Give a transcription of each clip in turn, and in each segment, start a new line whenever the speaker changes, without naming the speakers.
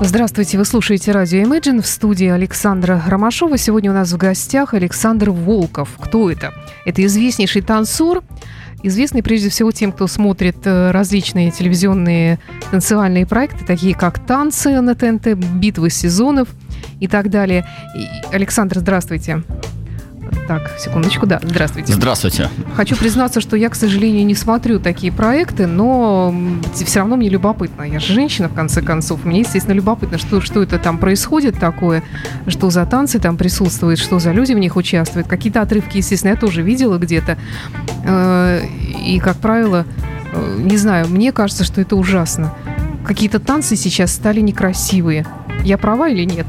Здравствуйте, вы слушаете радио Imagine в студии Александра Ромашова. Сегодня у нас в гостях Александр Волков. Кто это? Это известнейший танцор, известный прежде всего тем, кто смотрит э, различные телевизионные танцевальные проекты, такие как «Танцы» на ТНТ, «Битвы сезонов» и так далее. Александр, здравствуйте. Так, секундочку, да, здравствуйте.
Здравствуйте.
Хочу признаться, что я, к сожалению, не смотрю такие проекты, но все равно мне любопытно. Я же женщина, в конце концов. Мне, естественно, любопытно, что, что это там происходит такое, что за танцы там присутствуют, что за люди в них участвуют. Какие-то отрывки, естественно, я тоже видела где-то. Э, и, как правило, э, не знаю, мне кажется, что это ужасно. Какие-то танцы сейчас стали некрасивые. Я права или нет?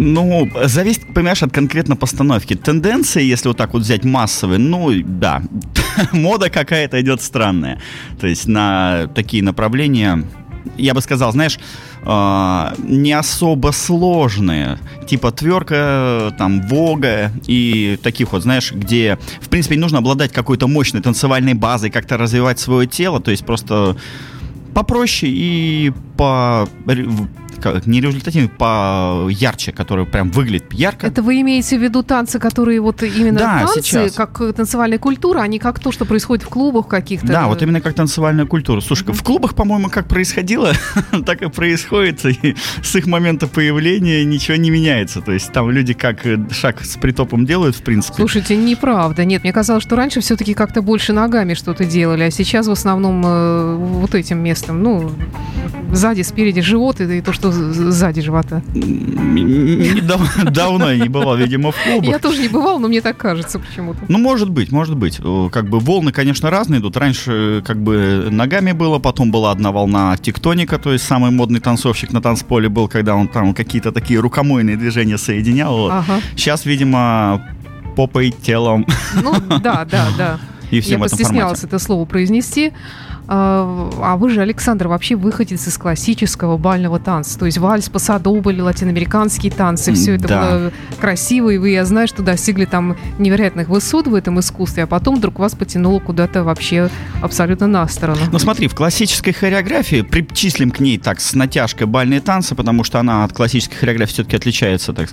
Ну, зависит, понимаешь, от конкретно постановки. Тенденции, если вот так вот взять массовые, ну, да, мода какая-то идет странная. То есть на такие направления, я бы сказал, знаешь, э, не особо сложные, типа тверка, там, вога и таких вот, знаешь, где, в принципе, не нужно обладать какой-то мощной танцевальной базой, как-то развивать свое тело, то есть просто попроще и по не результативный, по ярче, который прям выглядит ярко.
Это вы имеете в виду танцы, которые вот именно да, танцы, сейчас. как танцевальная культура, а не как то, что происходит в клубах каких-то?
Да, вот именно как танцевальная культура. Слушай, mm-hmm. в клубах, по-моему, как происходило, так и происходит, и с их момента появления ничего не меняется. То есть там люди как шаг с притопом делают, в принципе.
Слушайте, неправда. Нет, мне казалось, что раньше все-таки как-то больше ногами что-то делали, а сейчас в основном э, вот этим местом, ну, сзади, спереди живот и, и то, что сзади живота.
Давно я не бывал, видимо, в клубах.
Я тоже не бывал, но мне так кажется почему-то.
Ну, может быть, может быть. Как бы волны, конечно, разные идут. Раньше как бы ногами было, потом была одна волна тектоника, то есть самый модный танцовщик на танцполе был, когда он там какие-то такие рукомойные движения соединял. Ага. Сейчас, видимо, попой, телом.
Ну, да, да, да. И всем Я постеснялась это слово произнести. А, а вы же, Александр, вообще выходец из классического бального танца. То есть вальс, пасадобль, латиноамериканские танцы. Все это да. было красиво, и вы, я знаю, что достигли там невероятных высот в этом искусстве, а потом вдруг вас потянуло куда-то вообще абсолютно на сторону.
Ну смотри, в классической хореографии причислим к ней так с натяжкой бальные танцы, потому что она от классической хореографии все-таки отличается так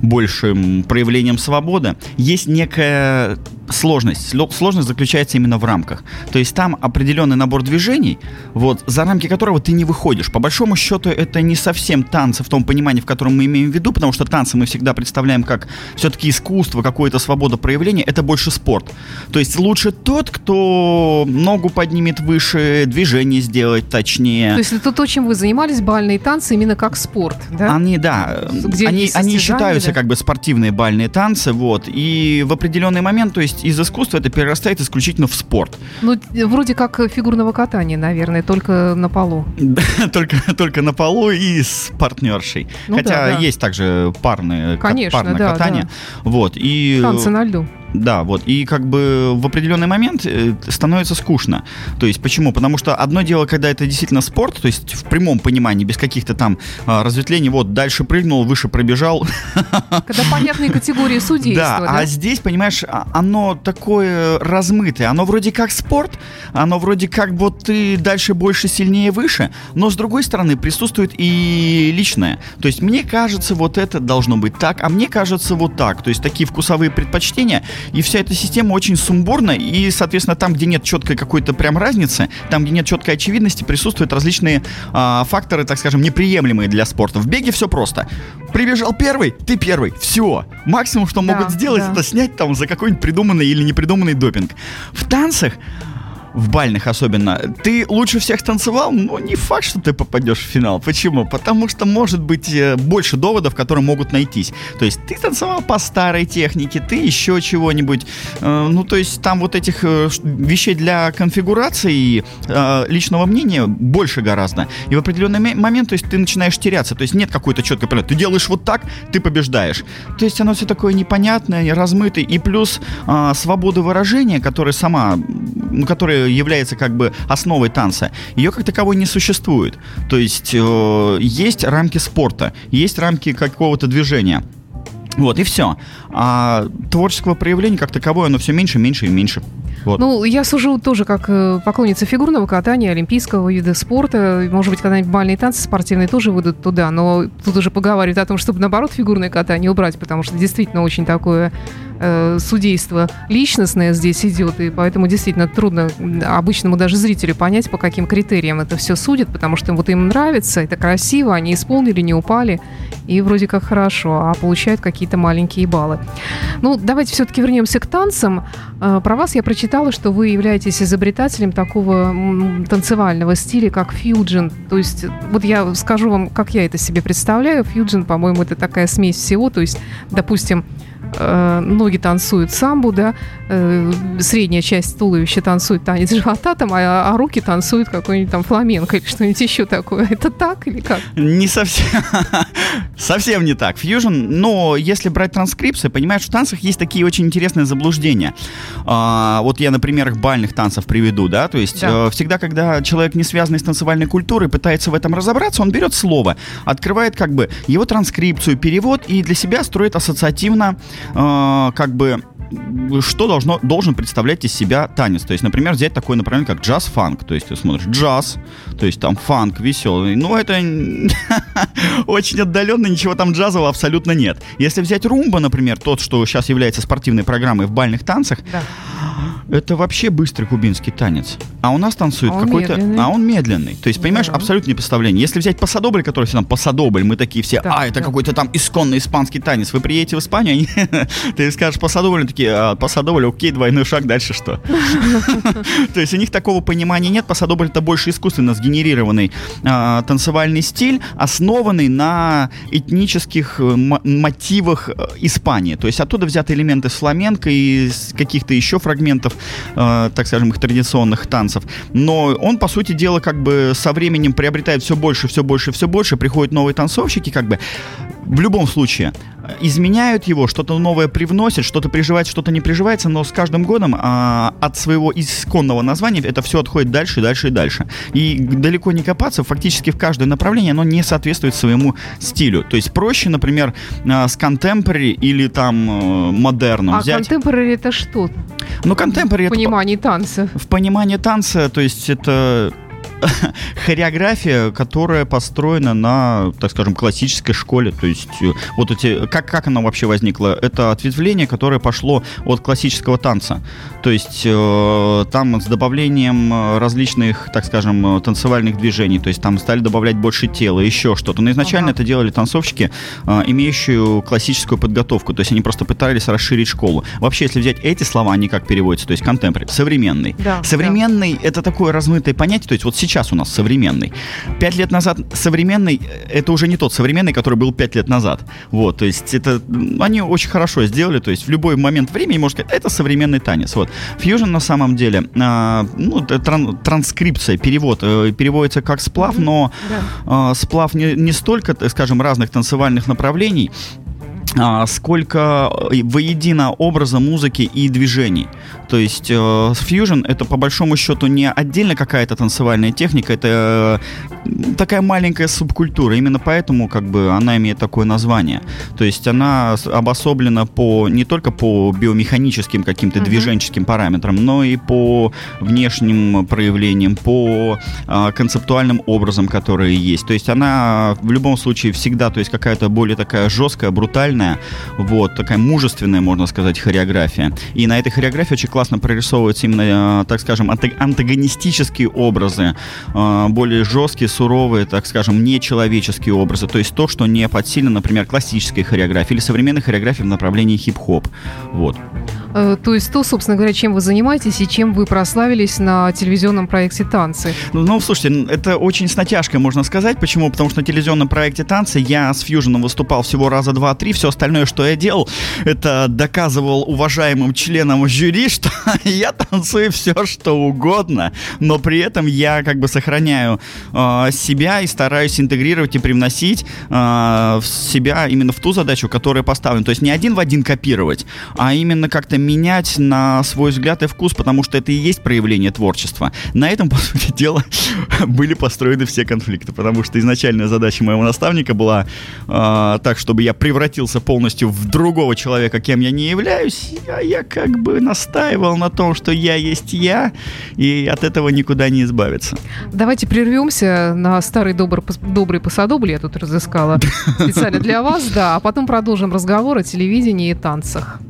большим проявлением свободы. Есть некая сложность. Сложность заключается именно в рамках. То есть там определенный набор движений, вот, за рамки которого ты не выходишь. По большому счету это не совсем танцы в том понимании, в котором мы имеем в виду, потому что танцы мы всегда представляем как все-таки искусство, какое-то свобода проявления. Это больше спорт. То есть лучше тот, кто ногу поднимет выше, движение сделать точнее.
То есть это то, чем вы занимались, бальные танцы, именно как спорт, да?
Они, да. Где они, они считаются да? как бы спортивные бальные танцы, вот. И в определенный момент, то есть из искусства это перерастает исключительно в спорт.
Ну, вроде как фигурного катания, наверное, только на полу.
только, только на полу и с партнершей. Ну, Хотя да, да. есть также парные, Конечно, парное да, катание. Да. Вот, и...
Танцы на льду.
Да, вот. И как бы в определенный момент э, становится скучно. То есть почему? Потому что одно дело, когда это действительно спорт, то есть в прямом понимании, без каких-то там а, разветвлений, вот дальше прыгнул, выше пробежал.
Когда понятные категории судейства.
Да, да, а здесь, понимаешь, а, оно такое размытое. Оно вроде как спорт, оно вроде как вот ты дальше больше, сильнее, выше, но с другой стороны присутствует и личное. То есть мне кажется, вот это должно быть так, а мне кажется вот так. То есть такие вкусовые предпочтения и вся эта система очень сумбурна, и, соответственно, там, где нет четкой какой-то прям разницы, там, где нет четкой очевидности, присутствуют различные а, факторы, так скажем, неприемлемые для спорта. В беге все просто. Прибежал первый, ты первый. Все. Максимум, что да, могут сделать, да. это снять там за какой-нибудь придуманный или непридуманный допинг. В танцах в бальных особенно, ты лучше всех танцевал, но не факт, что ты попадешь в финал. Почему? Потому что может быть э, больше доводов, которые могут найтись. То есть ты танцевал по старой технике, ты еще чего-нибудь. Э, ну, то есть там вот этих э, вещей для конфигурации личного мнения больше гораздо. И в определенный момент, то есть ты начинаешь теряться. То есть нет какой-то четкой понятия. Ты делаешь вот так, ты побеждаешь. То есть оно все такое непонятное, размытое. И плюс свобода выражения, которая сама, ну, является как бы основой танца, ее как таковой не существует. То есть э, есть рамки спорта, есть рамки какого-то движения. Вот, и все. А творческого проявления как таковое, оно все меньше, меньше и меньше.
Вот. Ну, я сужу тоже как э, поклонница фигурного катания, олимпийского вида спорта. Может быть, когда-нибудь бальные танцы спортивные тоже выйдут туда, но тут уже поговаривают о том, чтобы, наоборот, фигурное катание убрать, потому что действительно очень такое э, судейство личностное здесь идет, и поэтому действительно трудно обычному даже зрителю понять, по каким критериям это все судят, потому что вот им нравится, это красиво, они исполнили, не упали, и вроде как хорошо, а получают какие-то маленькие баллы. Ну, давайте все-таки вернемся к танцам. Э, про вас я прочитала, что вы являетесь изобретателем такого танцевального стиля, как фьюджин. То есть, вот я скажу вам, как я это себе представляю. Фьюджин, по-моему, это такая смесь всего. То есть, допустим, ноги танцуют самбу, да, э, средняя часть туловища танцует танец живота, там, а, а руки танцуют какой-нибудь там фламенко или что-нибудь еще такое. Это так или как?
Не совсем. совсем не так. Фьюжн, но если брать транскрипции, понимаешь, в танцах есть такие очень интересные заблуждения. А, вот я на примерах бальных танцев приведу, да, то есть да. Э, всегда, когда человек не связанный с танцевальной культурой пытается в этом разобраться, он берет слово, открывает как бы его транскрипцию, перевод и для себя строит ассоциативно э, как бы что должно, должен представлять из себя танец. То есть, например, взять такое направление, как джаз-фанк. То есть, ты смотришь джаз, то есть там фанк веселый. Ну, это очень отдаленно, ничего там джазового абсолютно нет. Если взять румба, например, тот, что сейчас является спортивной программой в бальных танцах, да. Это вообще быстрый кубинский танец. А у нас танцует а какой-то... А он медленный. То есть, понимаешь, да. абсолютно не представление. Если взять пасадобль, который все там пасадобль, мы такие все, да, а, это да. какой-то там исконный испанский танец. Вы приедете в Испанию, ты скажешь пасадобль, такие, а, пасадобль, окей, двойной шаг, дальше что? То есть у них такого понимания нет. Пасадобль это больше искусственно сгенерированный а, танцевальный стиль, основанный на этнических э, мотивах э, Испании. То есть оттуда взяты элементы фламенко и каких-то еще фрагментов, э, так скажем, их традиционных танцев. Но он, по сути дела, как бы со временем приобретает все больше, все больше, все больше. Приходят новые танцовщики, как бы в любом случае изменяют его, что-то новое привносят, что-то приживается, что-то не приживается, но с каждым годом а, от своего исконного названия это все отходит дальше, дальше и дальше. И далеко не копаться, фактически в каждое направление оно не соответствует своему стилю. То есть проще, например, а, с contemporary или там э, модерном
а
взять.
А contemporary это что?
Ну, contemporary
в понимании танца.
В понимании танца, то есть это хореография, которая построена на, так скажем, классической школе. То есть э, вот эти, как, как она вообще возникла? Это ответвление, которое пошло от классического танца. То есть э, там с добавлением э, различных, так скажем, танцевальных движений. То есть там стали добавлять больше тела, еще что-то. Но изначально ага. это делали танцовщики, э, имеющие классическую подготовку. То есть они просто пытались расширить школу. Вообще, если взять эти слова, они как переводятся? То есть contemporary, современный. Да, современный да. это такое размытое понятие. То есть вот сейчас у нас современный. Пять лет назад современный — это уже не тот современный, который был пять лет назад. Вот, то есть это они очень хорошо сделали, то есть в любой момент времени можно сказать, это современный танец. Вот. Fusion на самом деле, а, ну, тран транскрипция, перевод, э, переводится как сплав, но э, сплав не, не столько, скажем, разных танцевальных направлений, сколько э, воедино образа музыки и движений. То есть э, Fusion это по большому счету не отдельно какая-то танцевальная техника, это э, такая маленькая субкультура. Именно поэтому как бы она имеет такое название. То есть она обособлена по не только по биомеханическим каким-то uh-huh. движенческим параметрам, но и по внешним проявлениям, по э, концептуальным образам, которые есть. То есть она в любом случае всегда, то есть какая-то более такая жесткая, брутальная сильная, вот, такая мужественная, можно сказать, хореография. И на этой хореографии очень классно прорисовываются именно, э, так скажем, антагонистические образы, э, более жесткие, суровые, так скажем, нечеловеческие образы. То есть то, что не подсильно, например, классической хореографии или современной хореографии в направлении хип-хоп. Вот.
Э, то есть то, собственно говоря, чем вы занимаетесь и чем вы прославились на телевизионном проекте «Танцы».
Ну, ну слушайте, это очень с натяжкой, можно сказать. Почему? Потому что на телевизионном проекте «Танцы» я с Фьюженом выступал всего раза два-три. Все остальное, что я делал, это доказывал уважаемым членам жюри, что я танцую все, что угодно, но при этом я как бы сохраняю э, себя и стараюсь интегрировать и привносить э, себя именно в ту задачу, которая поставлена. То есть не один в один копировать, а именно как-то менять на свой взгляд и вкус, потому что это и есть проявление творчества. На этом, по сути дела, были построены все конфликты, потому что изначальная задача моего наставника была э, так, чтобы я превратился полностью в другого человека, кем я не являюсь, а я как бы настаивал на том, что я есть я, и от этого никуда не избавиться.
Давайте прервемся на старый добрый, добрый посадобль, я тут разыскала специально для вас, да, а потом продолжим разговор о телевидении и танцах.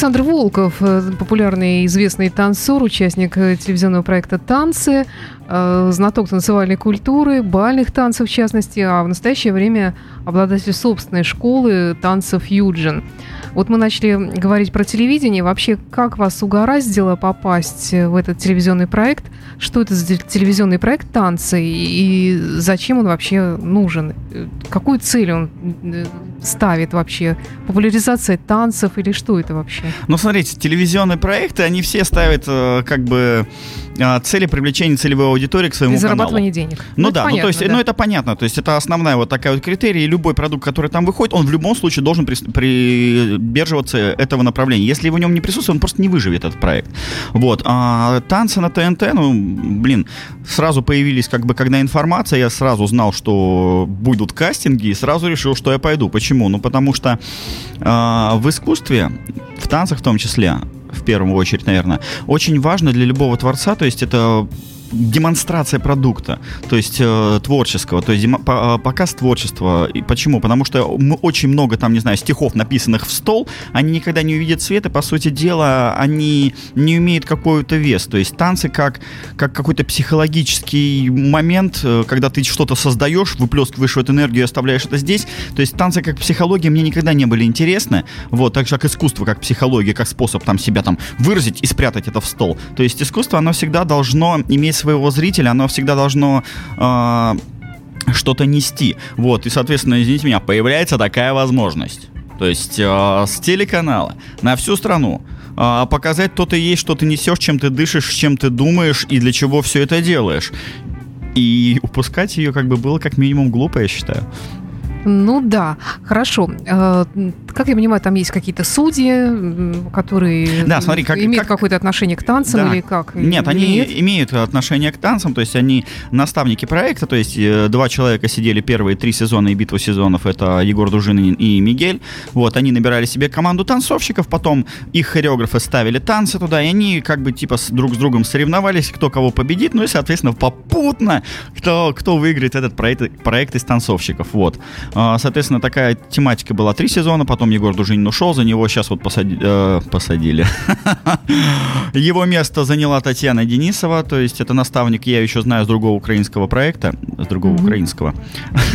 Александр Волков, э, популярный и известный танцор, участник э, телевизионного проекта «Танцы», э, знаток танцевальной культуры, бальных танцев в частности, а в настоящее время обладатель собственной школы танцев «Юджин». Вот мы начали говорить про телевидение. Вообще, как вас угораздило попасть в этот телевизионный проект? Что это за телевизионный проект «Танцы» и зачем он вообще нужен? Какую цель он ставит вообще? Популяризация танцев или что это вообще?
Ну, смотрите, телевизионные проекты, они все ставят э, как бы цели привлечения целевой аудитории к своему и
зарабатывание каналу. денег.
Ну, ну да, понятно, ну то есть, да. ну это понятно, то есть это основная вот такая вот критерия, и любой продукт, который там выходит, он в любом случае должен при, придерживаться этого направления. Если в нем не присутствует, он просто не выживет этот проект. Вот. А танцы на ТНТ, ну, блин, сразу появились, как бы, когда информация, я сразу знал, что будут кастинги, и сразу решил, что я пойду. Почему? Ну, потому что э, в искусстве, в танцах в том числе, в первую очередь, наверное, очень важно для любого творца, то есть это демонстрация продукта, то есть э, творческого, то есть демо, по, э, показ творчества. И почему? Потому что мы очень много там, не знаю, стихов, написанных в стол, они никогда не увидят света, по сути дела, они не имеют какой-то вес. То есть танцы как, как какой-то психологический момент, э, когда ты что-то создаешь, выплескиваешь эту энергию и оставляешь это здесь. То есть танцы как психология мне никогда не были интересны. Вот, так же как искусство, как психология, как способ там себя там выразить и спрятать это в стол. То есть искусство, оно всегда должно иметь своего зрителя, оно всегда должно э, что-то нести. Вот, и, соответственно, извините меня, появляется такая возможность. То есть э, с телеканала на всю страну э, показать, кто ты есть, что ты несешь, чем ты дышишь, чем ты думаешь и для чего все это делаешь. И упускать ее как бы было как минимум глупо, я считаю.
Ну да, хорошо. Как я понимаю, там есть какие-то судьи, которые
да, смотри, как,
имеют
как...
какое-то отношение к танцам
да.
или как?
Нет,
или
они
нет?
имеют отношение к танцам, то есть они наставники проекта, то есть э, два человека сидели первые три сезона и битву сезонов, это Егор Дружинин и Мигель. Вот, они набирали себе команду танцовщиков, потом их хореографы ставили танцы туда, и они как бы типа с, друг с другом соревновались, кто кого победит, ну и, соответственно, попутно, кто, кто выиграет этот проект, проект из танцовщиков. Вот. А, соответственно, такая тематика была три сезона, потом Егор Дужинин ушел, за него сейчас вот посади, э, посадили. Его место заняла Татьяна Денисова, то есть это наставник, я еще знаю, с другого украинского проекта, с другого mm-hmm. украинского,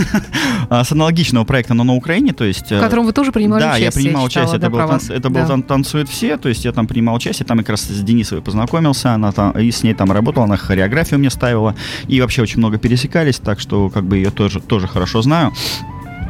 а, с аналогичного проекта, но на Украине, то есть...
В котором вы тоже принимали
да,
участие?
Да, я принимал участие, это, был, тан- это был да. «Танцуют все», то есть я там принимал участие, там как раз с Денисовой познакомился, она там, и с ней там работала, она хореографию мне ставила, и вообще очень много пересекались, так что как бы ее тоже, тоже хорошо знаю.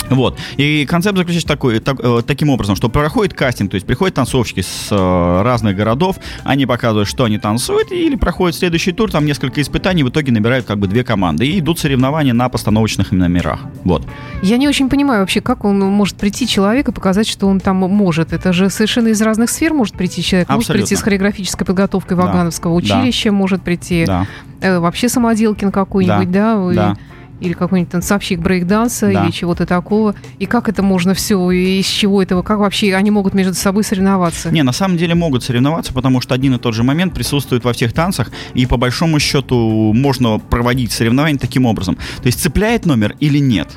Вот. И концепт заключается такой, так, э, таким образом, что проходит кастинг, то есть приходят танцовщики с э, разных городов, они показывают, что они танцуют, или проходит следующий тур, там несколько испытаний, в итоге набирают как бы две команды, и идут соревнования на постановочных номерах. Вот.
Я не очень понимаю вообще, как он может прийти человек и показать, что он там может. Это же совершенно из разных сфер может прийти человек.
Абсолютно.
Может прийти с хореографической подготовкой Вагановского
да.
училища,
да.
может прийти
да.
э, вообще самоделкин какой-нибудь, да?
да? да
или какой-нибудь танцовщик брейкданса да. или чего-то такого. И как это можно все, и из чего этого, как вообще они могут между собой соревноваться?
Не, на самом деле могут соревноваться, потому что один и тот же момент присутствует во всех танцах, и по большому счету можно проводить соревнования таким образом. То есть цепляет номер или нет.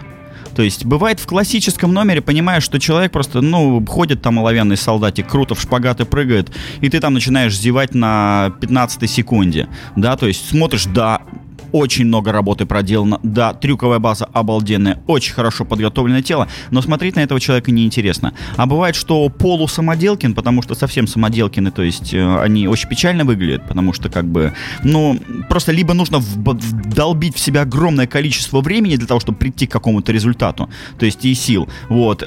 То есть бывает в классическом номере, понимаешь, что человек просто, ну, ходит там оловянный солдатик, круто в шпагаты прыгает, и ты там начинаешь зевать на 15 секунде, да, то есть смотришь, да, очень много работы проделано. Да, трюковая база обалденная, очень хорошо подготовленное тело, но смотреть на этого человека неинтересно. А бывает, что полусамоделкин, потому что совсем самоделкины, то есть э, они очень печально выглядят, потому что как бы, ну, просто либо нужно вдолбить в себя огромное количество времени для того, чтобы прийти к какому-то результату, то есть и сил, вот, э,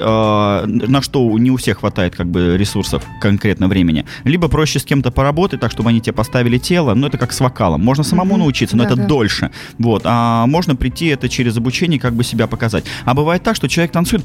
на что не у всех хватает как бы ресурсов конкретно времени. Либо проще с кем-то поработать, так, чтобы они тебе поставили тело, ну, это как с вокалом. Можно самому mm-hmm. научиться, но да, это да. дольше больше. Вот. А можно прийти это через обучение, как бы себя показать. А бывает так, что человек танцует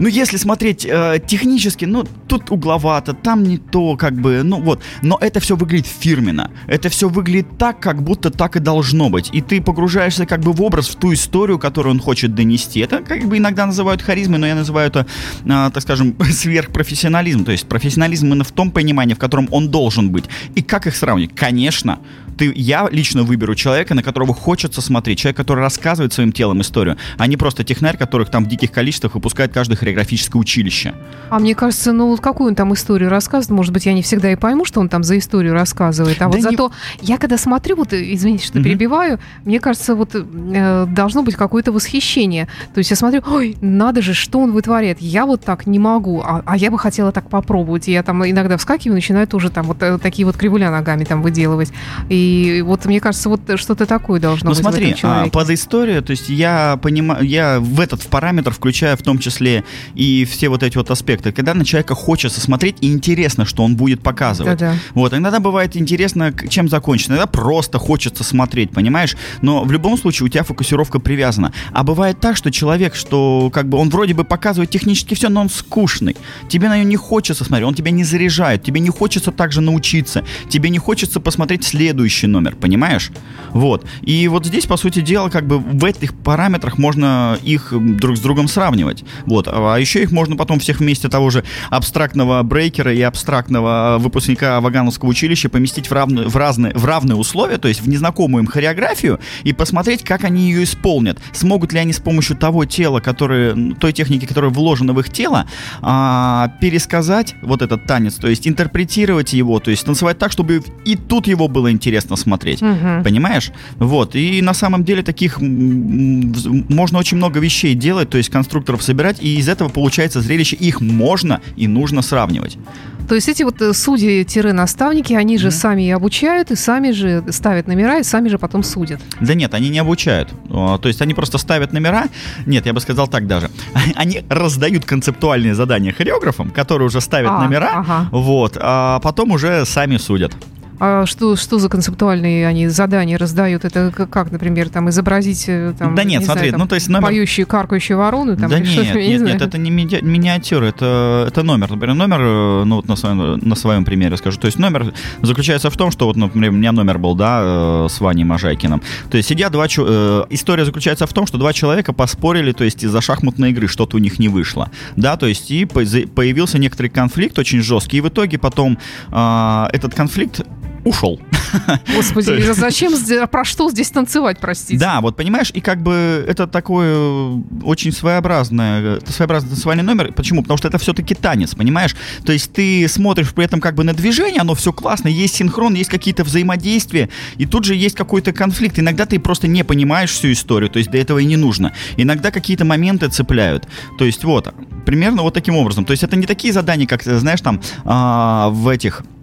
ну, если смотреть э, технически, ну, тут угловато, там не то, как бы, ну вот. Но это все выглядит фирменно. Это все выглядит так, как будто так и должно быть. И ты погружаешься как бы в образ, в ту историю, которую он хочет донести. Это как бы иногда называют харизмой, но я называю это, э, так скажем, сверхпрофессионализм. То есть профессионализм именно в том понимании, в котором он должен быть. И как их сравнить? Конечно, ты, я лично выберу человека, на которого хочется смотреть, человек, который рассказывает своим телом историю, а не просто технарь, которых там в диких количествах выпускает каждое хореографическое училище.
А мне кажется, ну вот какую он там историю рассказывает, может быть, я не всегда и пойму, что он там за историю рассказывает, а да вот не... зато я когда смотрю, вот, извините, что угу. перебиваю, мне кажется, вот э, должно быть какое-то восхищение. То есть я смотрю, ой, надо же, что он вытворяет, я вот так не могу, а, а я бы хотела так попробовать, и я там иногда вскакиваю, начинаю тоже там вот э, такие вот кривуля ногами там выделывать, и и вот мне кажется, вот что-то такое должно
ну,
быть
смотри,
в этом человеке.
под историю, то есть я понимаю, я в этот в параметр включаю в том числе и все вот эти вот аспекты. Когда на человека хочется смотреть и интересно, что он будет показывать.
Да-да.
Вот, иногда бывает интересно, чем закончится. Иногда просто хочется смотреть, понимаешь? Но в любом случае у тебя фокусировка привязана. А бывает так, что человек, что как бы он вроде бы показывает технически все, но он скучный. Тебе на него не хочется смотреть, он тебя не заряжает, тебе не хочется также научиться, тебе не хочется посмотреть следующий следующий номер, понимаешь? Вот. И вот здесь, по сути дела, как бы в этих параметрах можно их друг с другом сравнивать. Вот. А еще их можно потом всех вместе того же абстрактного брейкера и абстрактного выпускника Вагановского училища поместить в, равные, в, разные, в равные условия, то есть в незнакомую им хореографию, и посмотреть, как они ее исполнят. Смогут ли они с помощью того тела, которые, той техники, которая вложена в их тело, а, пересказать вот этот танец, то есть интерпретировать его, то есть танцевать так, чтобы и тут его было интересно интересно смотреть. Угу. Понимаешь? Вот. И на самом деле таких можно очень много вещей делать, то есть конструкторов собирать, и из этого получается зрелище. Их можно и нужно сравнивать.
То есть эти вот э, судьи-наставники, они же mm-hmm. сами и обучают, и сами же ставят номера, и сами же потом судят.
Да нет, они не обучают. То есть они просто ставят номера. Нет, я бы сказал так даже. Они раздают концептуальные задания хореографам, которые уже ставят а, номера, ага. вот, а потом уже сами судят.
А что, что за концептуальные они задания раздают? Это как, например, там изобразить э, там,
Да нет, не смотри, знаю, там, ну то есть номер...
поющую, каркающую ворону? Там,
да нет, нет, не нет, это не ми- миниатюра, это, это номер. Например, номер, э, ну вот на своем, на своем примере скажу. То есть номер заключается в том, что вот, например, у меня номер был, да, э, с Ваней Можайкиным. То есть сидят два... Э, история заключается в том, что два человека поспорили, то есть из-за шахматной игры что-то у них не вышло. Да, то есть и появился некоторый конфликт очень жесткий, и в итоге потом э, этот конфликт ушел.
Господи, зачем, про что здесь танцевать, простите?
Да, вот понимаешь, и как бы это такой э, очень своеобразное, это своеобразный танцевальный номер. Почему? Потому что это все-таки танец, понимаешь? То есть ты смотришь при этом как бы на движение, оно все классно, есть синхрон, есть какие-то взаимодействия, и тут же есть какой-то конфликт. Иногда ты просто не понимаешь всю историю, то есть до этого и не нужно. Иногда какие-то моменты цепляют. То есть вот, примерно вот таким образом. То есть это не такие задания, как, знаешь, там а, в этих Э,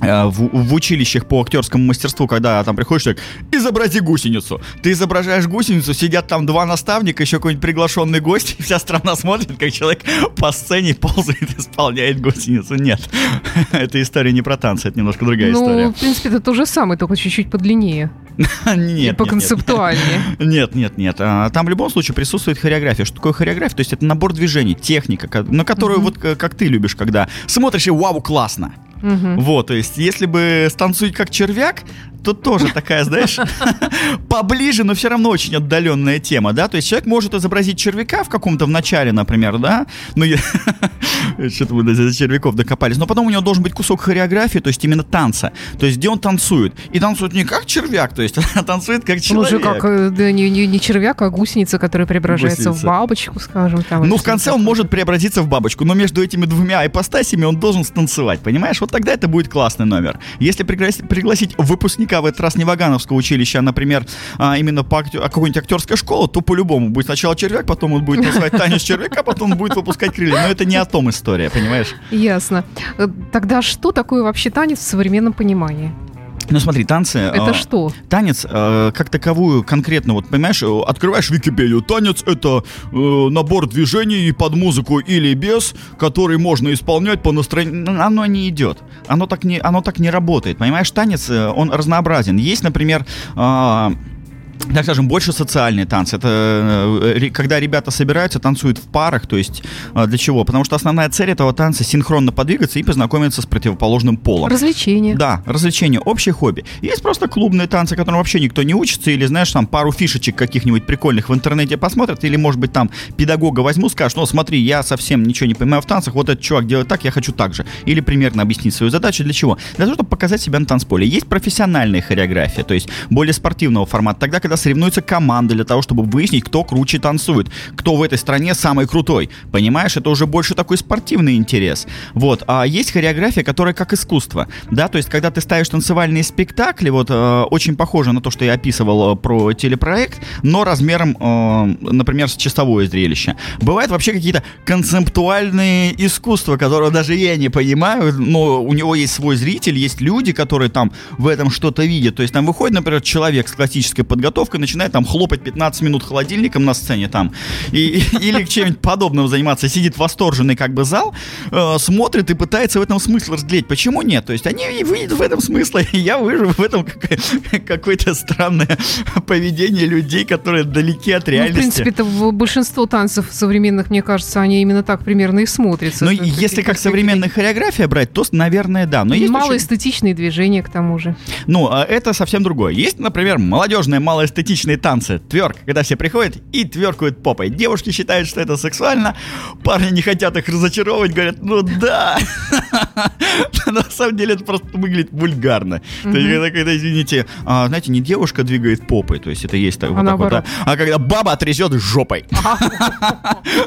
в, в училищах по актерскому мастерству, когда там приходишь, так, изобрази гусеницу. Ты изображаешь гусеницу, сидят там два наставника, еще какой-нибудь приглашенный гость, и вся страна смотрит, как человек по сцене ползает, исполняет гусеницу. Нет, эта история не про танцы, это немножко другая
ну,
история.
Ну, в принципе, это то же самое, только чуть-чуть подлиннее.
Нет.
по концептуальнее.
Нет, нет, нет. А, там в любом случае присутствует хореография. Что такое хореография? То есть это набор движений, техника, на которую вот как ты любишь, когда смотришь и вау, классно. Угу. Вот, то есть, если бы станцует как червяк, тут тоже такая, знаешь, поближе, но все равно очень отдаленная тема, да, то есть человек может изобразить червяка в каком-то в начале, например, да, ну, что-то мы до червяков докопались, но потом у него должен быть кусок хореографии, то есть именно танца, то есть где он танцует, и танцует не как червяк, то есть а танцует как человек.
Ну, как, э, да, не, не, не червяк, а гусеница, которая преображается гусеница. в бабочку, скажем.
Там, ну, в конце он может преобразиться в бабочку, но между этими двумя ипостасями он должен станцевать, понимаешь, вот тогда это будет классный номер. Если пригласить, пригласить выпускника в этот раз не Вагановского училища, а, например, а, именно по актер, а какой-нибудь актерская школа, то по-любому будет сначала червяк, потом он будет называть танец червяка, потом он будет выпускать крылья. Но это не о том история, понимаешь?
Ясно. Э, тогда что такое вообще танец в современном понимании?
Ну смотри, танцы...
Это э, что?
Танец э, как таковую конкретно, вот понимаешь, э, открываешь Википедию, танец это э, набор движений под музыку или без, который можно исполнять по настроению. Оно не идет. Оно так не, оно так не работает. Понимаешь, танец, э, он разнообразен. Есть, например... Э, так скажем, больше социальные танцы. Это э, когда ребята собираются, танцуют в парах, то есть э, для чего? Потому что основная цель этого танца синхронно подвигаться и познакомиться с противоположным полом.
Развлечение.
Да, развлечение, общее хобби. Есть просто клубные танцы, которым вообще никто не учится, или, знаешь, там пару фишечек каких-нибудь прикольных в интернете посмотрят, или, может быть, там педагога возьму, скажешь, ну, смотри, я совсем ничего не понимаю в танцах, вот этот чувак делает так, я хочу так же. Или примерно объяснить свою задачу. Для чего? Для того, чтобы показать себя на танцполе. Есть профессиональная хореография, то есть более спортивного формата. Тогда, когда соревнуются команды для того, чтобы выяснить, кто круче танцует, кто в этой стране самый крутой. Понимаешь, это уже больше такой спортивный интерес. Вот. А есть хореография, которая как искусство. Да, то есть, когда ты ставишь танцевальные спектакли, вот э, очень похоже на то, что я описывал э, про телепроект, но размером, э, например, с часовое зрелище. Бывают вообще какие-то концептуальные искусства, которые даже я не понимаю, но у него есть свой зритель, есть люди, которые там в этом что-то видят. То есть там выходит, например, человек с классической подготовкой, подготовкой начинает там хлопать 15 минут холодильником на сцене там, и, или чем-нибудь подобным заниматься, сидит восторженный как бы зал, э, смотрит и пытается в этом смысл разглядеть. Почему нет? То есть они видят в этом смысл, и я вижу в этом какое-то странное поведение людей, которые далеки от реальности. Ну,
в принципе, это большинство танцев современных, мне кажется, они именно так примерно и смотрятся.
Ну, если как современная хореография брать, то, наверное, да. Но есть
малоэстетичные очень... движения, к тому же.
Ну, а это совсем другое. Есть, например, молодежная малоэстетичная эстетичные танцы. Тверк, когда все приходят и тверкают попой. Девушки считают, что это сексуально, парни не хотят их разочаровывать, говорят, ну да. Но самом деле это просто выглядит вульгарно. То есть, когда, извините, а, знаете, не девушка двигает попой, то есть это есть так, вот да, а когда баба отрезет жопой.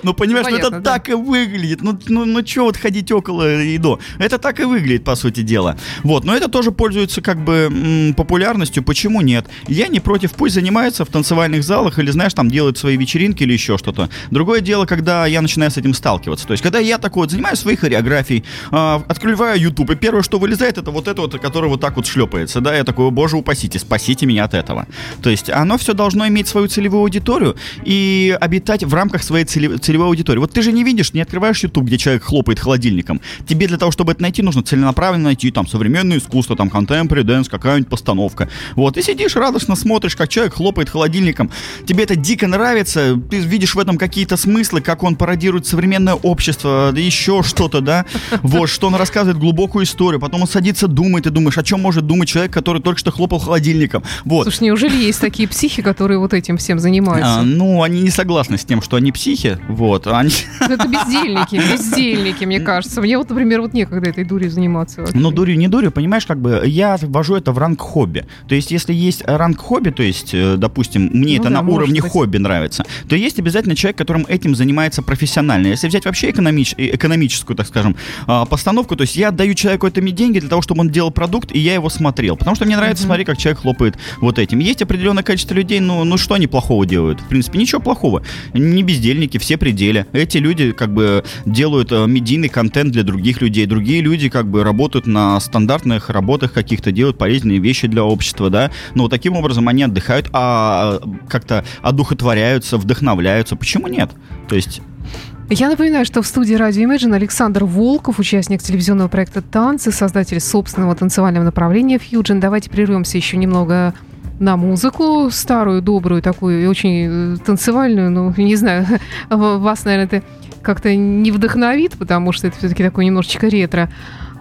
Ну, понимаешь, ну это так и выглядит. Ну, ну, ну что вот ходить около и до? Это так и выглядит, по сути дела. Вот, но это тоже пользуется как бы популярностью. Почему нет? Я не против, пусть занимается в танцевальных залах или, знаешь, там делает свои вечеринки или еще что-то. Другое дело, когда я начинаю с этим сталкиваться. То есть, когда я такой вот занимаюсь своей хореографией, э, открываю YouTube, и первое, что вылезает, это вот это вот, которое вот так вот шлепается, да, я такой, боже упасите, спасите меня от этого. То есть, оно все должно иметь свою целевую аудиторию и обитать в рамках своей целевой аудитории. Вот ты же не видишь, не открываешь YouTube, где человек хлопает холодильником. Тебе для того, чтобы это найти, нужно целенаправленно найти там современное искусство, там contemporary dance, какая-нибудь постановка. Вот, и сидишь радостно смотришь, как человек хлопает холодильником. Тебе это дико нравится, ты видишь в этом какие-то смыслы, как он пародирует современное общество, еще что-то, да, вот, что он рассказывает глубокую историю, потом он садится, думает, и думаешь, о чем может думать человек, который только что хлопал холодильником, вот.
Слушай, неужели есть такие психи, которые вот этим всем занимаются?
А, ну, они не согласны с тем, что они психи, вот. Они...
Ну, это бездельники, бездельники, мне кажется. Мне вот, например, вот некогда этой дурью заниматься.
Вообще. Ну, дурью, не дурью, понимаешь, как бы я ввожу это в ранг хобби. То есть, если есть ранг хобби, то есть, э, допустим, мне ну, это да, на уровне быть. хобби нравится, то есть обязательно человек, которым этим занимается профессионально. Если взять вообще экономич, э, экономическую, так скажем, а, постановку, то есть я отдаю человеку этими деньги для того, чтобы он делал продукт, и я его смотрел. Потому что мне нравится mm-hmm. смотреть, как человек хлопает вот этим. Есть определенное количество людей, ну, ну что они плохого делают? В принципе, ничего плохого. Не бездельники, все пределе. Эти люди как бы делают э, медийный контент для других людей. Другие люди как бы работают на стандартных работах каких-то, делают полезные вещи для общества, да. Но таким образом они отдыхают, а как-то одухотворяются, вдохновляются. Почему нет? То есть
я напоминаю, что в студии радио Imagine Александр Волков, участник телевизионного проекта «Танцы», создатель собственного танцевального направления «Фьюджин». Давайте прервемся еще немного на музыку старую, добрую, такую, очень э, танцевальную, ну, не знаю, вас, наверное, это как-то не вдохновит, потому что это все-таки такой немножечко ретро.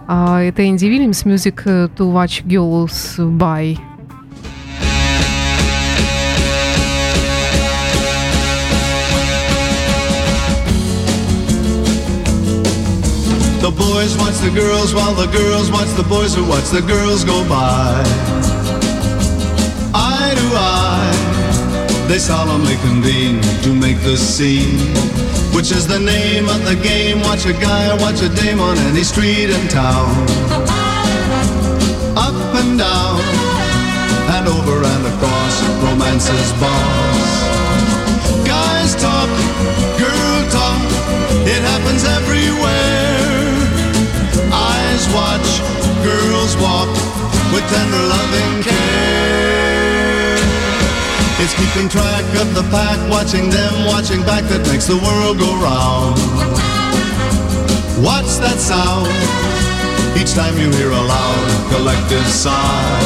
А это Энди Вильямс, Music to Watch Girls By. Boys watch the girls while the girls watch the boys who watch the girls go by. Eye to eye, they solemnly convene to make the scene. Which is the name of the game? Watch a guy or watch a dame on any street in town. Up and down, and over and across, romance's boss. Guys talk, girl talk, it happens everywhere watch girls walk with tender loving care. It's keeping track of the pack, watching them, watching back that makes the world go round. Watch that sound? Each time you hear a loud collective sigh,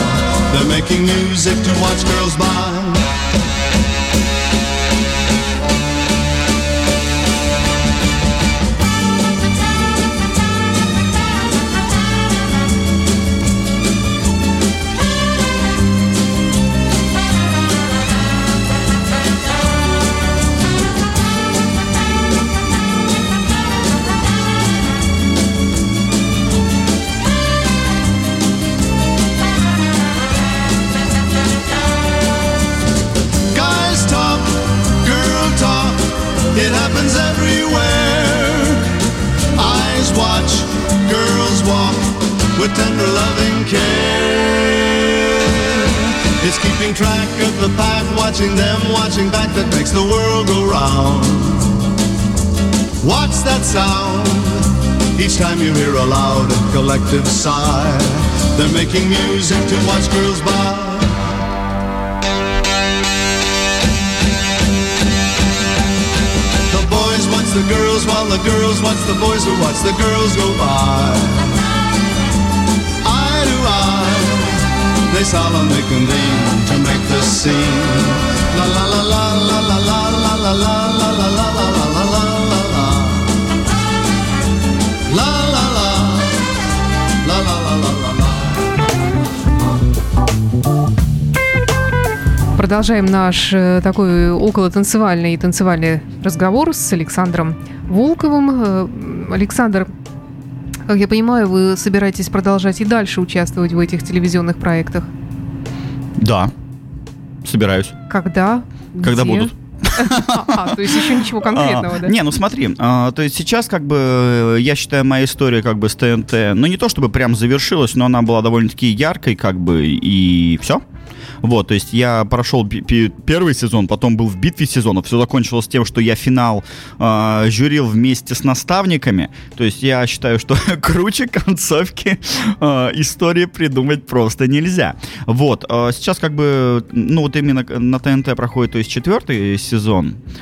they're making music to watch girls by. Sound? Each time you hear a loud and collective sigh, they're making music to watch girls by. The boys watch the girls while the girls watch the boys who watch the girls go by. Eye to eye, they solemnly convene to make the scene. La la la la la la la la la Продолжаем наш такой около танцевальный и танцевальный разговор с Александром Волковым. Александр
Как я понимаю, вы собираетесь продолжать и дальше участвовать в этих телевизионных проектах?
Да, собираюсь.
Когда?
Когда
Где?
будут?
А, то есть еще ничего конкретного,
А,
да?
Не, ну смотри, а, то есть сейчас как бы, э, я считаю, моя история как бы с ТНТ, ну не то чтобы прям завершилась, но она была довольно-таки яркой как бы, и все. Вот, то есть я прошел первый сезон, потом был в битве сезонов. Все закончилось тем, что я финал э, жюрил вместе с наставниками. То есть я считаю, что круче концовки э, истории придумать просто нельзя. Вот, э, сейчас как бы, ну вот именно на ТНТ проходит, то есть четвертый сезон.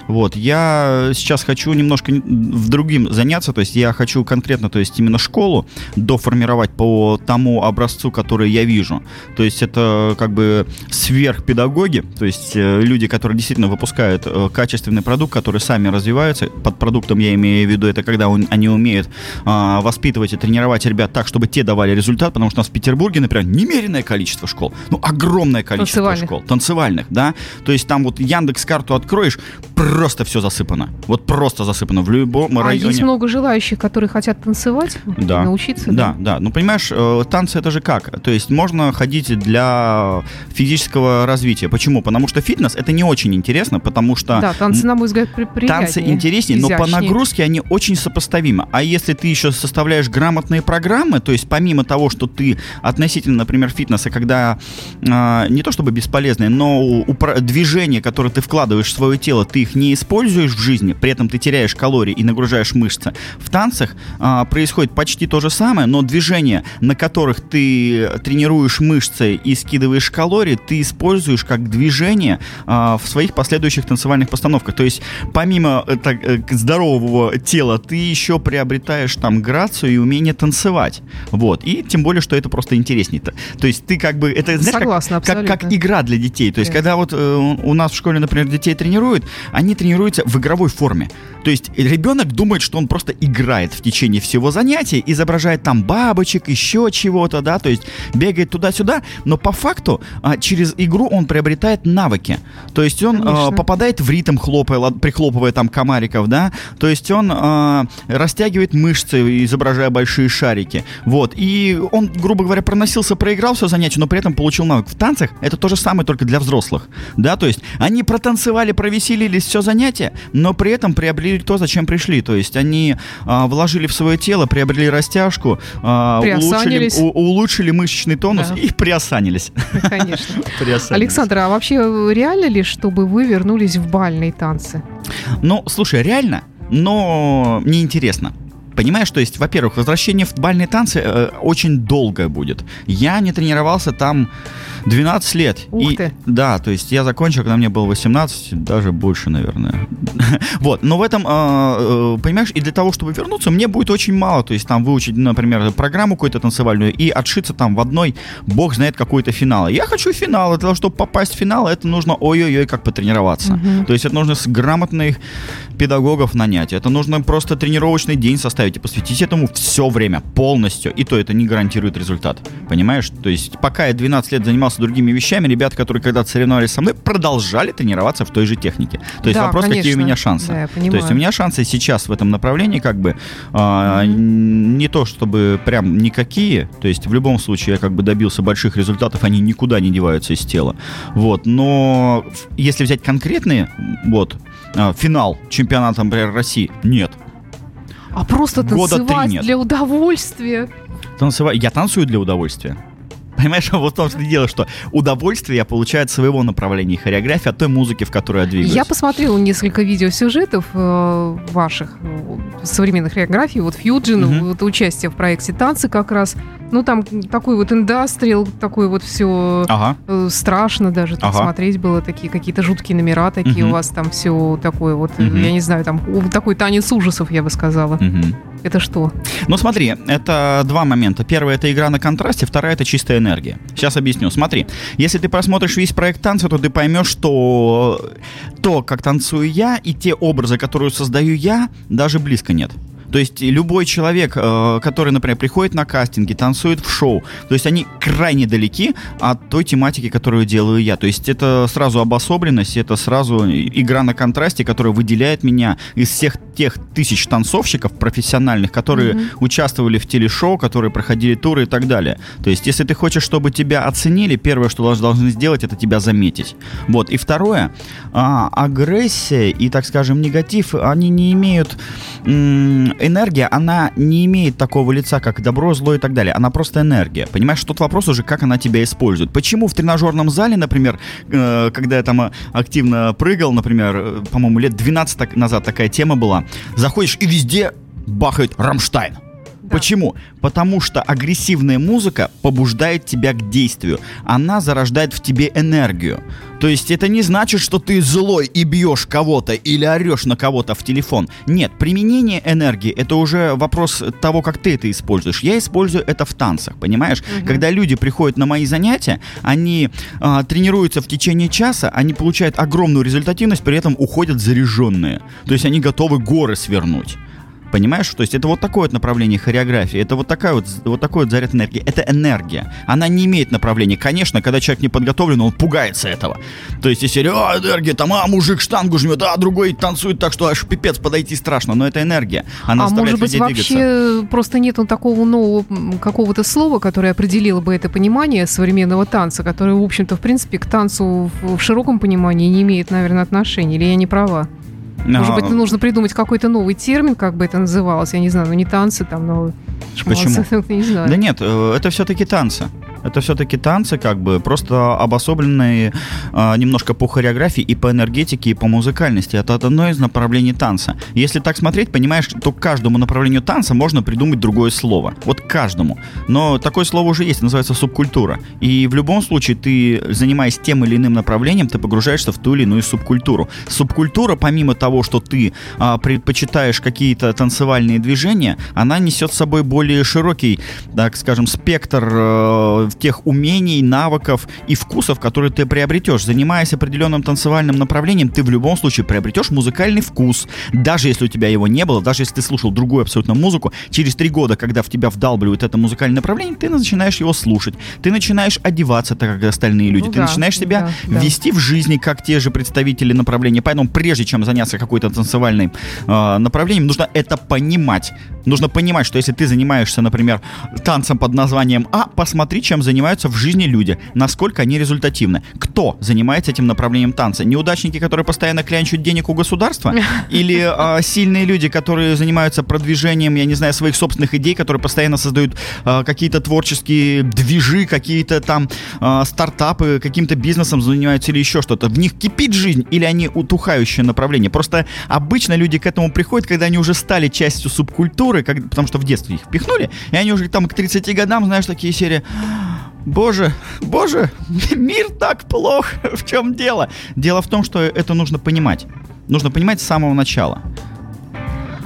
Вот, я сейчас хочу немножко в другим заняться, то есть я хочу конкретно, то есть именно школу доформировать по тому образцу, который я вижу. То есть это как бы сверхпедагоги, то есть э, люди, которые действительно выпускают э, качественный продукт, которые сами развиваются. Под продуктом я имею в виду, это когда он- они умеют а, воспитывать и тренировать ребят так, чтобы те давали результат, потому что у нас в Петербурге, например, немеренное количество школ, ну, огромное количество
Танцевальных.
школ. Танцевальных, да. То есть там вот Яндекс карту откроешь, просто все засыпано. Вот просто засыпано в любом
А
районе.
есть много желающих, которые хотят танцевать,
Да.
научиться?
Да, да. Ну, понимаешь, э, танцы это же как? То есть можно ходить для физического развития. Почему? Потому что фитнес это не очень интересно, потому что
Да, танцы, на мой взгляд, при- приятнее.
танцы интереснее, но по нагрузке они очень сопоставимы. А если ты еще составляешь грамотные программы, то есть помимо того, что ты относительно, например, фитнеса, когда а, не то чтобы бесполезные, но упра- движения, которые ты вкладываешь в свое тело, ты их не используешь в жизни, при этом ты теряешь калории и нагружаешь мышцы. В танцах а, происходит почти то же самое, но движения, на которых ты тренируешь мышцы и скидываешь калории, ты используешь как движение а, в своих последующих танцевальных постановках. То есть помимо э, так, э, здорового тела, ты еще приобретаешь там грацию и умение танцевать. Вот. И тем более, что это просто интереснее. То, то есть ты как бы... Это, знаешь, как-
Согласна,
как, как,
абсолютно.
игра для детей. То есть,
Да.
когда вот э, у нас в школе, например, детей тренируют, они тренируются в игровой форме. То есть ребенок думает, что он просто играет в течение всего занятия, изображает там бабочек, еще чего-то, да, то есть бегает туда-сюда, но по факту а, через игру он приобретает навыки. То есть он а, попадает в ритм, хлопая, прихлопывая там комариков, да, то есть он а, растягивает мышцы, изображая большие шарики. Вот. И он, грубо говоря, проносился, проиграл все занятие, но при этом получил навык. В танцах это то же самое, только для взрослых. Да, то есть они протанцевали, провеселились все занятие, но при этом приобрели то, зачем пришли. То есть они а, вложили в свое тело, приобрели растяжку, а, улучшили, у- улучшили мышечный тонус
Да.
и приосанились.
Конечно.
Приосанились.
Александр, а вообще э, реально ли, чтобы вы вернулись в бальные танцы?
Ну, слушай, реально, но неинтересно. Понимаешь, то есть, во-первых, возвращение в бальные танцы э, очень долго будет. Я не тренировался там 12 лет.
Ух
И-
ты.
Да, то есть я закончил, когда мне было 18, даже больше, наверное. Вот, но в этом, э, э, понимаешь, и для того, чтобы вернуться, мне будет очень мало. То есть там выучить, например, программу какую-то танцевальную и отшиться там в одной, бог знает, какой-то финал. Я хочу финал. Для того, чтобы попасть в финал, это нужно ой-ой-ой как потренироваться. То есть это нужно с грамотных педагогов нанять. Это нужно просто тренировочный день составить и посвятить этому все время, полностью. И то это не гарантирует результат. Понимаешь? То есть пока я 12 лет занимался другими вещами, ребята, которые когда-то соревновались со мной, продолжали тренироваться в той же технике. То есть
Да,
вопрос, какие у
конечно.
меня шансы.
Да,
то есть у меня шансы сейчас в этом направлении как бы а, не то чтобы прям никакие. То есть в любом случае я как бы добился больших результатов, они никуда не деваются из тела. Вот, но если взять конкретные, вот, а, финал чемпионата, например, России, нет.
А просто
Года три
танцевать
нет.
для удовольствия.
Танцевать, я танцую для удовольствия. Понимаешь, вот в том что дело, что удовольствие я получаю от своего направления хореографии, от той музыки, в которой я двигаюсь.
Я посмотрела несколько видеосюжетов э, ваших э, современных хореографий, вот Фьюджин,
Мгм.
вот участие в проекте танцы как раз. Ну, там такой вот индастриал, такой вот все
Ага.
страшно даже там
Ага.
смотреть было, такие какие-то жуткие номера такие
Мгм.
у вас там все такое вот, э,
Мгм.
я не знаю, там такой танец ужасов, я бы сказала.
Мгм.
Это что?
Ну смотри, это два момента. Первый это игра на контрасте, вторая это чистая энергия. Сейчас объясню. Смотри, если ты просмотришь весь проект танца, то ты поймешь, что то, как танцую я, и те образы, которые создаю я, даже близко нет. То есть любой человек, э, который, например, приходит на кастинги, танцует в шоу, то есть они крайне далеки от той тематики, которую делаю я. То есть это сразу обособленность, это сразу игра на контрасте, которая выделяет меня из всех тех тысяч танцовщиков профессиональных, которые mm-hmm. участвовали в телешоу, которые проходили туры и так далее. То есть если ты хочешь, чтобы тебя оценили, первое, что должны сделать, это тебя заметить. Вот. И второе, а, агрессия и, так скажем, негатив, они не имеют... Энергия, она не имеет такого лица, как добро, зло и так далее. Она просто энергия. Понимаешь, тут вопрос уже, как она тебя использует. Почему в тренажерном зале, например, э, когда я там э, активно прыгал, например, э, по-моему, лет 12 назад такая тема была, заходишь и везде бахает Рамштайн. Почему? Потому что агрессивная музыка побуждает тебя к действию. Она зарождает в тебе энергию. То есть это не значит, что ты злой и бьешь кого-то или орешь на кого-то в телефон. Нет, применение энергии это уже вопрос того, как ты это используешь. Я использую это в танцах, понимаешь? Угу. Когда люди приходят на мои занятия, они э, тренируются в течение часа, они получают огромную результативность, при этом уходят заряженные. То есть они готовы горы свернуть. Понимаешь? То есть это вот такое вот направление хореографии, это вот, такая вот, вот такой вот заряд энергии. Это энергия. Она не имеет направления. Конечно, когда человек не подготовлен, он пугается этого. То есть если, а, энергия, там, а, мужик штангу жмет, а, другой танцует так, что аж пипец подойти страшно. Но это энергия. Она
а может быть вообще двигаться. просто нет такого нового какого-то слова, которое определило бы это понимание современного танца, которое, в общем-то, в принципе, к танцу в, в широком понимании не имеет, наверное, отношения. Или я не права? Может быть, нужно придумать какой-то новый термин, как бы это называлось. Я не знаю, ну не танцы там, но
Почему? не знаю. Да нет, э, это все-таки танцы. Это все-таки танцы, как бы просто обособленные э, немножко по хореографии и по энергетике, и по музыкальности. Это одно из направлений танца. Если так смотреть, понимаешь, то каждому направлению танца можно придумать другое слово. Вот каждому. Но такое слово уже есть, называется субкультура. И в любом случае ты, занимаясь тем или иным направлением, ты погружаешься в ту или иную субкультуру. Субкультура, помимо того, что ты э, предпочитаешь какие-то танцевальные движения, она несет с собой более широкий, так скажем, спектр э, тех умений, навыков и вкусов, которые ты приобретешь. Занимаясь определенным танцевальным направлением, ты в любом случае приобретешь музыкальный вкус. Даже если у тебя его не было, даже если ты слушал другую абсолютно музыку, через три года, когда в тебя вдалбливают это музыкальное направление, ты начинаешь его слушать. Ты начинаешь одеваться так, как остальные люди. Ну, ты да, начинаешь себя да, вести да. в жизни, как те же представители направления. Поэтому прежде чем заняться какой-то танцевальным э, направлением, нужно это понимать. Нужно понимать, что если ты занимаешься, например, танцем под названием А, посмотри, чем занимаются в жизни люди, насколько они результативны. Кто занимается этим направлением танца? Неудачники, которые постоянно клянчат денег у государства? Или э, сильные люди, которые занимаются продвижением, я не знаю, своих собственных идей, которые постоянно создают э, какие-то творческие движи, какие-то там э, стартапы, каким-то бизнесом занимаются или еще что-то? В них кипит жизнь или они утухающее направление? Просто обычно люди к этому приходят, когда они уже стали частью субкультуры, как, потому что в детстве их впихнули, и они уже там к 30 годам, знаешь, такие серии Боже, боже, мир так плох. В чем дело? Дело в том, что это нужно понимать. Нужно понимать с самого начала.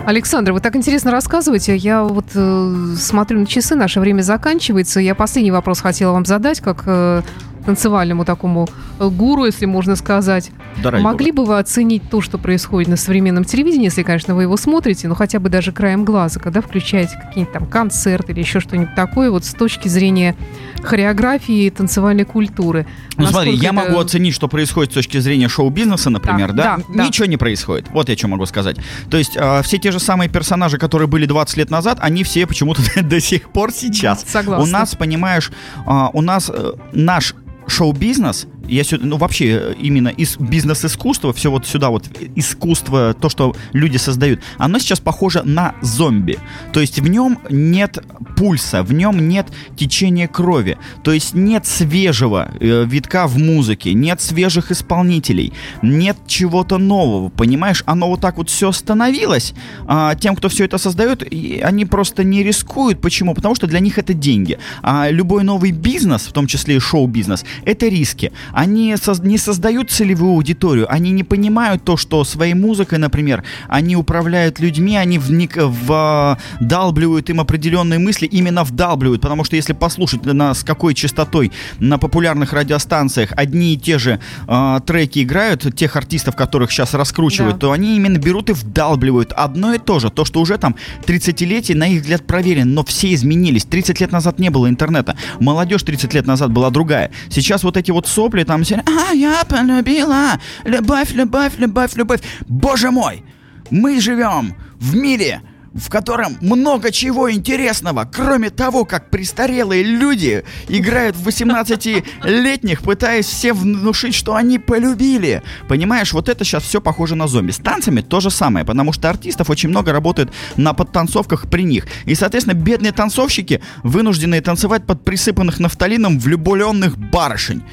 Александр, вы так интересно рассказываете. Я вот э, смотрю на часы, наше время заканчивается. Я последний вопрос хотела вам задать, как э, танцевальному такому э, гуру, если можно сказать. Да, Могли бы вы оценить то, что происходит на современном телевидении, если, конечно, вы его смотрите, но хотя бы даже краем глаза, когда включаете какие-нибудь там концерты или еще что-нибудь такое, вот с точки зрения хореографии и танцевальной культуры.
Ну смотри, я это... могу оценить, что происходит с точки зрения шоу-бизнеса, например, да? Да, да? Ничего не происходит. Вот я что могу сказать. То есть э, все те же самые персонажи, которые были 20 лет назад, они все почему-то до сих пор сейчас.
Согласна.
У нас, понимаешь, э, у нас э, наш шоу-бизнес я сюда, ну вообще э, именно из бизнес-искусства, все вот сюда вот искусство, то, что люди создают, оно сейчас похоже на зомби. То есть в нем нет пульса, в нем нет течения крови, то есть нет свежего э, витка в музыке, нет свежих исполнителей, нет чего-то нового, понимаешь? Оно вот так вот все остановилось. А тем, кто все это создает, они просто не рискуют. Почему? Потому что для них это деньги. А любой новый бизнес, в том числе и шоу-бизнес, это риски они не создают целевую аудиторию, они не понимают то, что своей музыкой, например, они управляют людьми, они вник, вдалбливают им определенные мысли, именно вдалбливают, потому что если послушать на, с какой частотой на популярных радиостанциях одни и те же э, треки играют, тех артистов, которых сейчас раскручивают, да. то они именно берут и вдалбливают одно и то же, то, что уже там 30-летие, на их взгляд, проверено, но все изменились. 30 лет назад не было интернета, молодежь 30 лет назад была другая. Сейчас вот эти вот сопли, там все, а, я полюбила, любовь, любовь, любовь, любовь. Боже мой, мы живем в мире, в котором много чего интересного, кроме того, как престарелые люди играют в 18-летних, пытаясь все внушить, что они полюбили. Понимаешь, вот это сейчас все похоже на зомби. С танцами то же самое, потому что артистов очень много работает на подтанцовках при них. И, соответственно, бедные танцовщики вынуждены танцевать под присыпанных нафталином влюбленных барышень.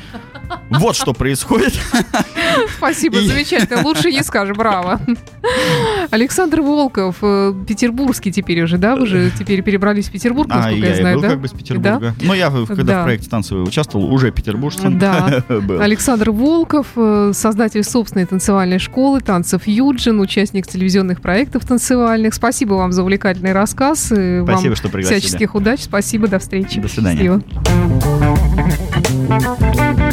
Вот что происходит.
Спасибо, замечательно. Лучше не скажешь, браво. Александр Волков, э, петербургский теперь уже, да? Вы же теперь перебрались в Петербург,
а, насколько
я, я знаю,
был
да?
как бы с Петербурга. Да? Но я, когда да. в проекте танцевый участвовал, уже петербуржцем
да. был. Александр Волков, э, создатель собственной танцевальной школы танцев Юджин, участник телевизионных проектов танцевальных. Спасибо вам за увлекательный рассказ.
Спасибо, вам что пригласили.
Всяческих удач. Спасибо, до встречи.
До свидания. Счастливо.